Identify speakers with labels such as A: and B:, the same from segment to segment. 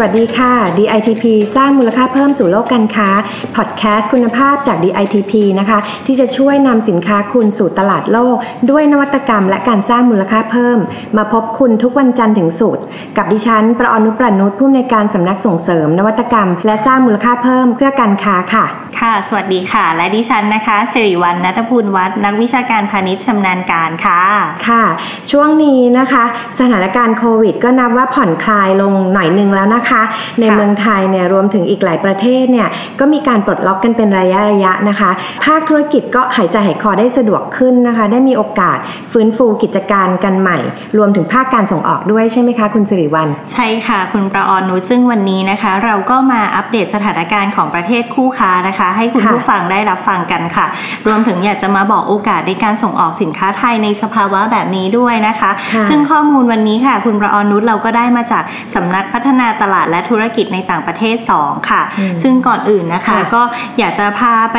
A: วัสดีค่ะ DITP สร้างมูลค่าเพิ่มสู่โลกการค้า พอดแคสต์คุณภาพจาก DITP นะคะ ที่จะช่วยนำสินค้าคุณสู่ตลาดโลก ด้วยนวัตกรรมและการสร้างมูลค่าเพิ่ม มาพบคุณทุกวันจันทร์ถึงศุกร์กับดิฉัน ประอนุประนุษผู้อำนวยการสำนักส่งเสริม นวัตกรรม และสร้างมูลค่าเพิ่มเพื่อการค้าค่ะ
B: ค่ะ สวัสดีค่ะ และดิฉันนะคะสิริวัลนัทพูลวัฒนักวิชาการพาณิชย์ชำนาญการค่ะ
A: ค่ะ ช่วงนี้นะคะ สถานการณ์โควิด ก็นับว่าผ่อนคลายลงหน่อยนึงแล้วนะคะ ในเมืองไทยเนี่ยรวมถึงอีกหลายประเทศเนี่ยก็มีการปลดล็อกกันเป็นระยะระยะนะคะ ภาคธุรกิจก็หายใจหายคอได้สะดวกขึ้นนะคะ ได้มีโอกาสฟื้นฟูกิจการกันใหม่ รวมถึงภาคการส่งออกด้วยใช่ไหมคะคุณสิริวัล
B: ใช่ค่ะ คุณประออนนุซึ่งวันนี้นะคะ เราก็มาอัปเดตสถานการณ์ของประเทศคู่ค้านะคะให้คุณผู้ฟังได้รับฟังกันค่ะ รวมถึงอยากจะมาบอกโอกาสในการส่งออกสินค้าไทยในสภาวะแบบนี้ด้วยนะคะ ซึ่งข้อมูลวันนี้ค่ะ คุณประออนนุชเราก็ได้มาจากสำนักพัฒนาตลาดและธุรกิจในต่างประเทศ 2 ค่ะ ซึ่งก่อนอื่นนะคะ ก็อยากจะพาไป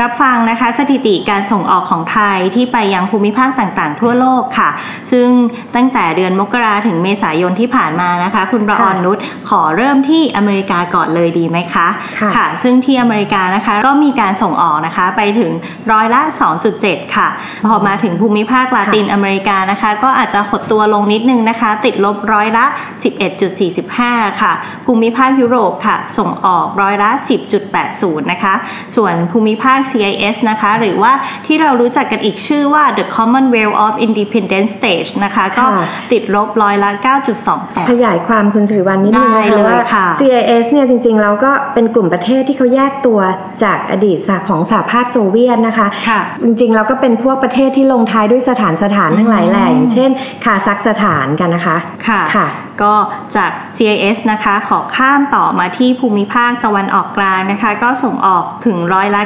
B: รับฟังนะคะ สถิติการส่งออกของไทยที่ไปยังภูมิภาคต่างๆ ทั่วโลกค่ะ ซึ่งตั้งแต่เดือนมกราถึงเมษายนที่ผ่านมานะคะ คุณประออนนุชขอเริ่มที่อเมริกาก่อนเลยดีไหมคะ
A: ค่ะ
B: ซึ่งที่อเมริกานะคะ ก็มีการส่งออกนะคะไปถึงร้อยละ 2.7 ค่ะ พอมาถึงภูมิภาคลาตินอเมริกานะคะ ก็อาจจะหดตัวลงนิดนึงนะคะ ติดลบร้อยละ 11.45 ค่ะ ภูมิภาคยุโรปค่ะ ส่งออกร้อยละ 10.80 นะคะ ส่วนภูมิภาค CIS นะคะ หรือว่าที่เรารู้จักกันอีกชื่อว่า the Commonwealth of Independent States นะคะ ก็ติดลบร้อยละ 9.2
A: ขยายความคุณสิริวัลนิดนึงนะคะว่า CIS เนี่ยจริงๆ แล้วก็เป็นกลุ่มประเทศที่เขาแยกตัวจากอดีตของสหภาพโซเวียตนะคะจริงๆแล้วก็เป็นพวกประเทศที่ลงท้ายด้วยสถานสถานทั้งหลายแหล่งเช่นคาซัคสถานกันนะคะ
B: ค่ะ
A: ค่ะ
B: ก็จาก CIS นะคะขอข้ามต่อมาที่ภูมิภาคตะวันออกกลางนะคะ ก็ส่งออกถึงร้อยละ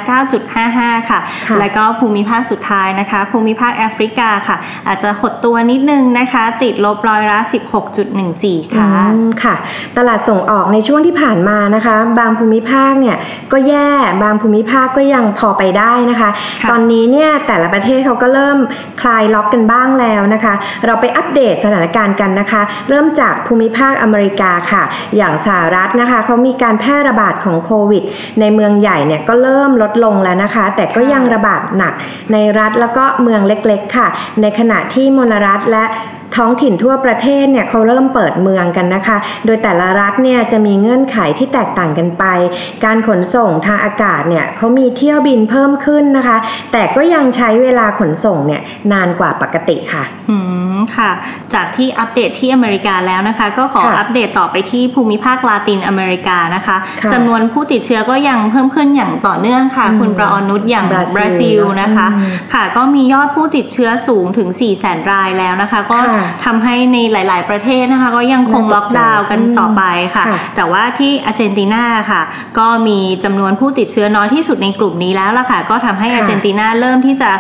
B: 9.55 ค่ะแล้วก็ภูมิภาคสุดท้ายนะคะ ภูมิภาคแอฟริกาค่ะ อาจจะหดตัวนิดนึงนะคะ ติดลบร้อยละ 16.14 ค่ะ
A: ค่ะ ตลาดส่งออกในช่วงที่ผ่านมานะคะ บางภูมิภาคเนี่ยก็แย่บางภูมิภาคก็ยังพอไปได้นะคะตอนนี้เนี่ยแต่ละประเทศเขาก็เริ่มคลายล็อกกันบ้างแล้วนะคะ เราไปอัปเดตสถานการณ์กันนะคะ เริ่มจากภูมิภาคอเมริกาค่ะ อย่างสหรัฐนะคะเขามีการแพร่ระบาดของโควิด ในเมืองใหญ่เนี่ยก็เริ่มลดลงแล้วนะคะ แต่ก็ยังระบาดหนักในรัฐแล้วก็เมืองเล็กๆค่ะ ในขณะที่มลรัฐและ ท้องถิ่นทั่วประเทศเนี่ยเขาเริ่มเปิดเมืองกันนะคะ โดยแต่ละรัฐเนี่ยจะมีเงื่อนไขที่แตกต่างกันไป การขนส่งทางอากาศเนี่ยเขามีเที่ยวบินเพิ่มขึ้นนะคะ แต่ก็ยังใช้เวลาขนส่งเนี่ยนานกว่าปกติค่ะ
B: อืมค่ะ จากที่อัปเดตที่อเมริกาแล้วนะคะ ก็ขออัปเดตต่อไปที่ภูมิภาคลาตินอเมริกานะคะจำนวนผู้ติดเชื้อก็ยังเพิ่มขึ้นอย่างต่อเนื่องค่ะ คุณประอนุชอย่างบราซิลนะคะ ค่ะ ก็มียอดผู้ติดเชื้อสูงถึง4 0 0 0 0รายแล้วนะคะ ก็ทำให้ในหลาย ๆ ประเทศนะคะก็ยังคงล็อกดาวน์กันต่อไปค่ะ แต่ว่าที่อาร์เจนตินาค่ะ ก็มีจำนวนผู้ติดเชื้อน้อยที่สุดในกลุ่มนี้แล้วล่ะค่ะ ก็ทำให้อาร์เจนตินาเริ่มที่จะ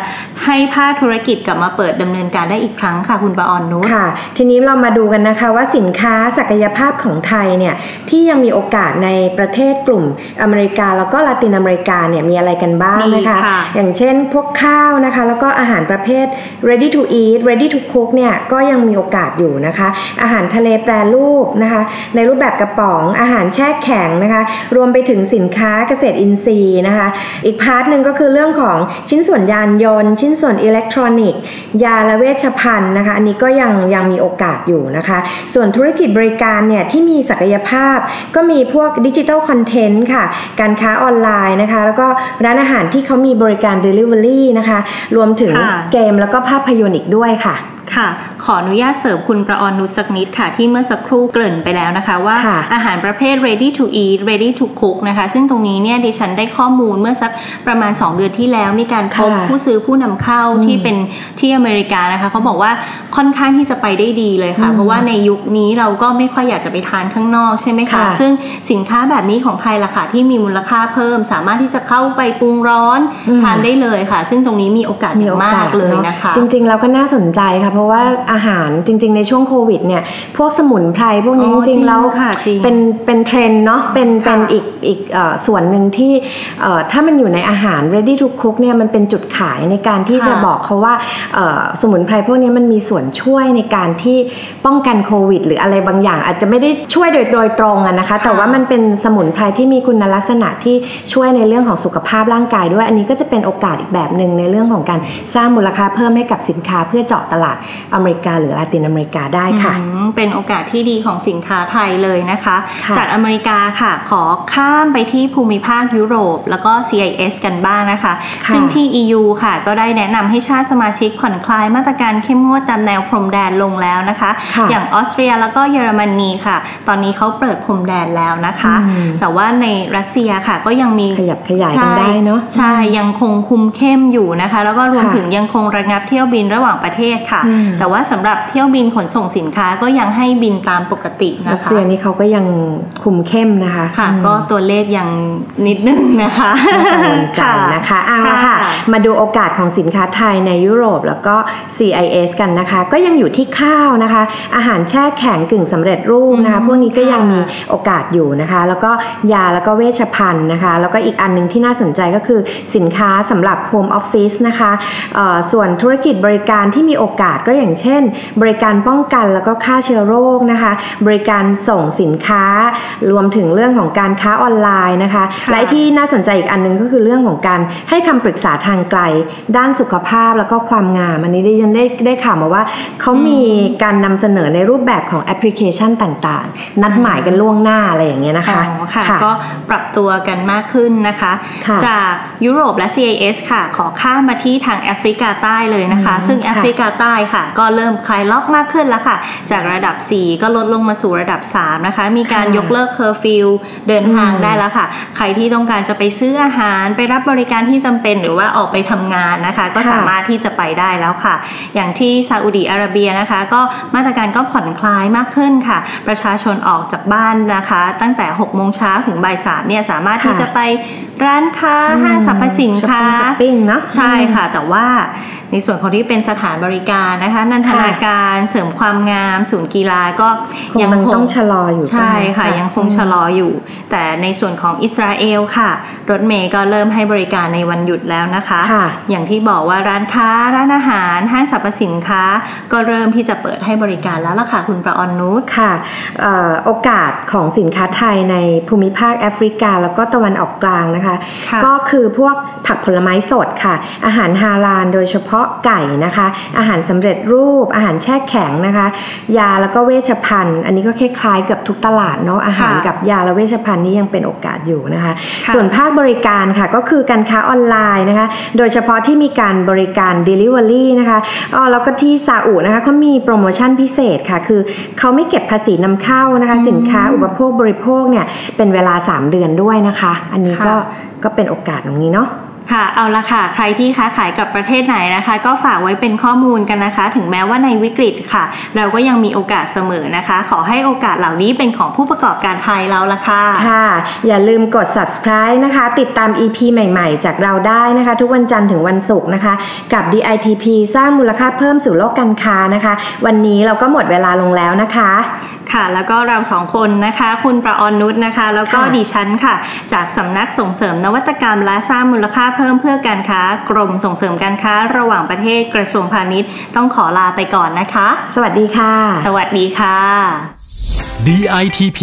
B: ให้ภาคธุรกิจกลับมาเปิดดำเนินการได้อีกครั้งค่ะ คุณปาออนนุ
A: ค่ะ ทีนี้เรามาดูกันนะคะว่าสินค้าศักยภาพของไทยเนี่ยที่ยังมีโอกาสในประเทศกลุ่มอเมริกาแล้วก็ลาตินอเมริกาเนี่ยมีอะไรกันบ้างนะคะอย่างเช่นพวกข้าวนะคะ แล้วก็อาหารประเภท ready to eat ready to cook เนี่ยก็ยังมีโอกาสอยู่นะคะ อาหารทะเลแปรรูปนะคะ ในรูปแบบกระป๋องอาหารแช่แข็งนะคะ รวมไปถึงสินค้าเกษตรอินทรีย์นะคะ อีก part หนึ่งก็คือเรื่องของชิ้นส่วนยานยนต์ ชิ้นส่วนอิเล็กทรอนิกส์ ยาและเวชภัณฑ์นะคะ อันนี้ก็ยังยังมีโอกาสอยู่นะคะ ส่วนธุรกิจบริการเนี่ยที่มีศักยภาพ ก็มีพวก digital content ค่ะ การค้าออนไลน์นะคะ แล้วก็ร้านอาหารที่เขามีบริการ Delivery นะคะ รวมถึงเกมแล้วก็ภาพยนตร์อีกด้วยค่ะ
B: ค่ะ ขออนุญาตเสริมคุณประออนนุสักนิดค่ะ ที่เมื่อสักครู่เกริ่นไปแล้วนะคะ ว่าอาหารประเภท ready to eat ready to cook นะคะ ซึ่งตรงนี้เนี่ยดิฉันได้ข้อมูลเมื่อสักประมาณ 2 เดือนที่แล้ว มีการพบผู้ซื้อผู้นำเข้าที่เป็นที่อเมริกานะคะเขาบอกว่าค่อนข้างที่จะไปได้ดีเลยค่ะ เพราะว่าในยุคนี้เราก็ไม่ค่อยอยากจะไปทานข้างนอกใช่ไหมคะซึ่งสินค้าแบบนี้ของไทยล่ะค่ะที่มีมูลค่าเพิ่ม สามารถที่จะเข้าไปปรุงร้อนทานได้เลยค่ะ ซึ่งตรงนี้มีโอกาสเยอะมากเลยนะคะ
A: จริงๆเราก็น่าสนใจค่ะเพราะว่าอาหารจริง ๆ ในช่วงโควิดเนี่ยพวกสมุนไพรพวกนี้จริงๆแล้วเป็นเป็นเทรนเนาะเป็นเป็นอีกอีกส่วนหนึ่งที่ถ้ามันอยู่ในอาหาร ready to cook เนี่ยมันเป็นจุดขายในการที่จะบอกเขาว่าสมุนไพรพวกนี้มันมีส่วนช่วยในการที่ป้องกันโควิด หรืออะไรบางอย่าง อาจจะไม่ได้ช่วยโดยโดยตรงนะคะ แต่ว่ามันเป็นสมุนไพรที่มีคุณลักษณะที่ช่วยในเรื่องของสุขภาพร่างกายด้วยอันนี้ก็จะเป็นโอกาสอีกแบบหนึ่งในเรื่องของการสร้างมูลค่าเพิ่มให้กับสินค้าเพื่อเจาะตลาดอเมริกาหรือลาตินอเมริกาได้ค่ะ
B: เป็นโอกาสที่ดีของสินค้าไทยเลยนะคะจากอเมริกาค่ะขอข้ามไปที่ภูมิภาคยุโรป แล้วก็ CIS กันบ้างนะคะซึ่งที่ EU ค่ะ ก็ได้แนะนำให้ชาติสมาชิกผ่อนคลายมาตรการเข้มงวดตามแนวพรมแดนลงแล้วนะคะอย่างออสเตรียแล้วก็เยอรมนีค่ะ ตอนนี้เขาเปิดพรมแดนแล้วนะคะ แต่ว่าในรัสเซียค่ะก็ยังมี
A: ขยับขยายกันได้เนาะ
B: ใช่ยังคงคุมเข้มอยู่นะคะ แล้วก็รวมถึงยังคงระงับเที่ยวบินระหว่างประเทศค่ะ แต่ว่าสำหรับเที่ยวบินขนส่งสินค้าก็ยังให้บินตามปกตินะคะรั
A: สเซียนี่เขาก็ยังคุมเข้มนะคะ
B: ค่ะ ก็ตัวเลขยังนิดนึงนะคะ
A: ใจนะคะเอาละค่ะ มาดูโอกาสของสินค้าไทยในยุโรปแล้วก็ CIS กันนะคะ ก็ยังอยู่ที่ข้าวนะคะ อาหารแช่แข็งกึ่งสำเร็จรูปนะคะ พวกนี้ก็ยังมีโอกาสอยู่นะคะ แล้วก็ยาแล้วก็เวชภัณฑ์นะคะ แล้วก็อีกอันหนึ่งที่น่าสนใจก็คือสินค้าสำหรับโฮมออฟฟิศนะคะส่วนธุรกิจบริการที่มีโอกาสก็อย่างเช่นบริการป้องกันแล้วก็ฆ่าเชื้อโรคนะคะ บริการส่งสินค้า รวมถึงเรื่องของการค้าออนไลน์นะคะ และที่น่าสนใจอีกอันนึงก็คือเรื่องของการให้คำปรึกษาทางไกล ด้านสุขภาพแล้วก็ความงาม อันนี้ได้ยันได้ได้ข่าวมาว่าเขามีการนำเสนอในรูปแบบของแอปพลิเคชันต่างๆ นัดหมายกันล่วงหน้าอะไรอย่างเงี้ยนะคะ
B: ค่ะก็ปรับตัวกันมากขึ้นนะคะ จากยุโรปและ CIS ค่ะ ขอข้ามมาที่ทางแอฟริกาใต้เลยนะคะ ซึ่งแอฟริกาใต้ค่ะ ก็เริ่มคลายล็อกมากขึ้นแล้วค่ะ จากระดับ 4 ก็ลดลงมาสู่ระดับ 3 นะคะ มีการยกเลิกเคอร์ฟิวเดินทางได้แล้วค่ะ ใครที่ต้องการจะไปซื้ออาหารไปรับบริการที่จำเป็นหรือว่าออกไปทำงานนะคะ ก็สามารถที่จะไปได้แล้วค่ะ อย่างที่ซาอุดีอาระเบียนะคะ ก็มาตรการก็ผ่อนคลายมากขึ้นค่ะ ประชาชนออกจากบ้านนะคะ ตั้งแต่6โมงเช้าถึงบ่ายสามเนี่ยสามารถที่จะไปร้านค้าห้างสรรพสินค้าใช่ค่ะ แต่ว่าในส่วนของที่เป็นสถานบริการนะคะนันทนาการเสริมความงามศูนย์กีฬาก็
A: ยังคงต้องชะลออยู่
B: ใช่ค่ะ ยังคงชะลออยู่ แต่ในส่วนของอิสราเอลค่ะ รถเมย์ก็เริ่มให้บริการในวันหยุดแล้วนะคะ
A: คะ
B: อย่างที่บอกว่าร้านค้าร้านอาหารห้างสรรพสินค้า ก็เริ่มที่จะเปิดให้บริการแล้วล่ะค่ะคุณประออนนุช
A: ค่ะโอกาสของสินค้าไทยในภูมิภาคแอฟริกา แล้วก็ตะวันออกกลางนะคะคะก็คือพวกผักผลไม้สดค่ะ อาหารฮาลาลโดยเฉพาะไก่นะคะ อาหารสำเร็จรูปอาหารแช่แข็งนะคะ ยาแล้วก็เวชภัณฑ์ อันนี้ก็คล้ายๆกับทุกตลาดเนาะอาหารกับยาและเวชภัณฑ์นี้ยังเป็นโอกาสอยู่นะคะ ส่วนภาคบริการค่ะก็คือการค้าออนไลน์นะคะ โดยเฉพาะที่มีการบริการ Delivery นะคะอ๋อแล้วก็ที่ซาอุนะคะเขามีโปรโมชั่นพิเศษค่ะ คือเขาไม่เก็บภาษีนำเข้านะคะ สินค้าอุปโภคบริโภคเนี่ยเป็นเวลา 3 เดือนด้วยนะคะ อันนี้ก็ก็เป็นโอกาสตรงนี้เนาะ
B: ค่ะเอาละค่ะ ใครที่ค้าขายกับประเทศไหนนะคะ ก็ฝากไว้เป็นข้อมูลกันนะคะ ถึงแม้ว่าในวิกฤตค่ะ เราก็ยังมีโอกาสเสมอนะคะ ขอให้โอกาสเหล่านี้เป็นของผู้ประกอบการไทยเราละค่ะ
A: ค่ะ อย่าลืมกด subscribe นะคะ ติดตาม EP ใหม่ๆ จากเราได้นะคะ ทุกวันจันทร์ถึงวันศุกร์นะคะ กับ DITP สร้างมูลค่าเพิ่มสู่โลกการค้านะคะ วันนี้เราก็หมดเวลาลงแล้วนะคะ
B: ค่ะ แล้วก็เราสองคนนะคะ คุณประออนนุชนะคะ แล้วก็ดิฉันค่ะ จากสำนักส่งเสริมนวัตกรรมและสร้างมูลค่าเพิ่มเพื่อการค้ากรมส่งเสริมการค้าระหว่างประเทศกระทรวงพาณิชย์ ต้องขอลาไปก่อนนะคะ
A: สวัสดีค่ะ
B: สวัสดีค่ะ
C: DITP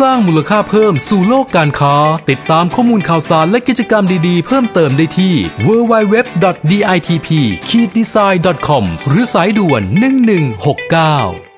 C: สร้างมูลค่าเพิ่มสู่โลกการค้า ติดตามข้อมูลข่าวสารและกิจกรรมดีๆ เพิ่มเติมได้ที่ www.ditp-design.com หรือสายด่วน 1169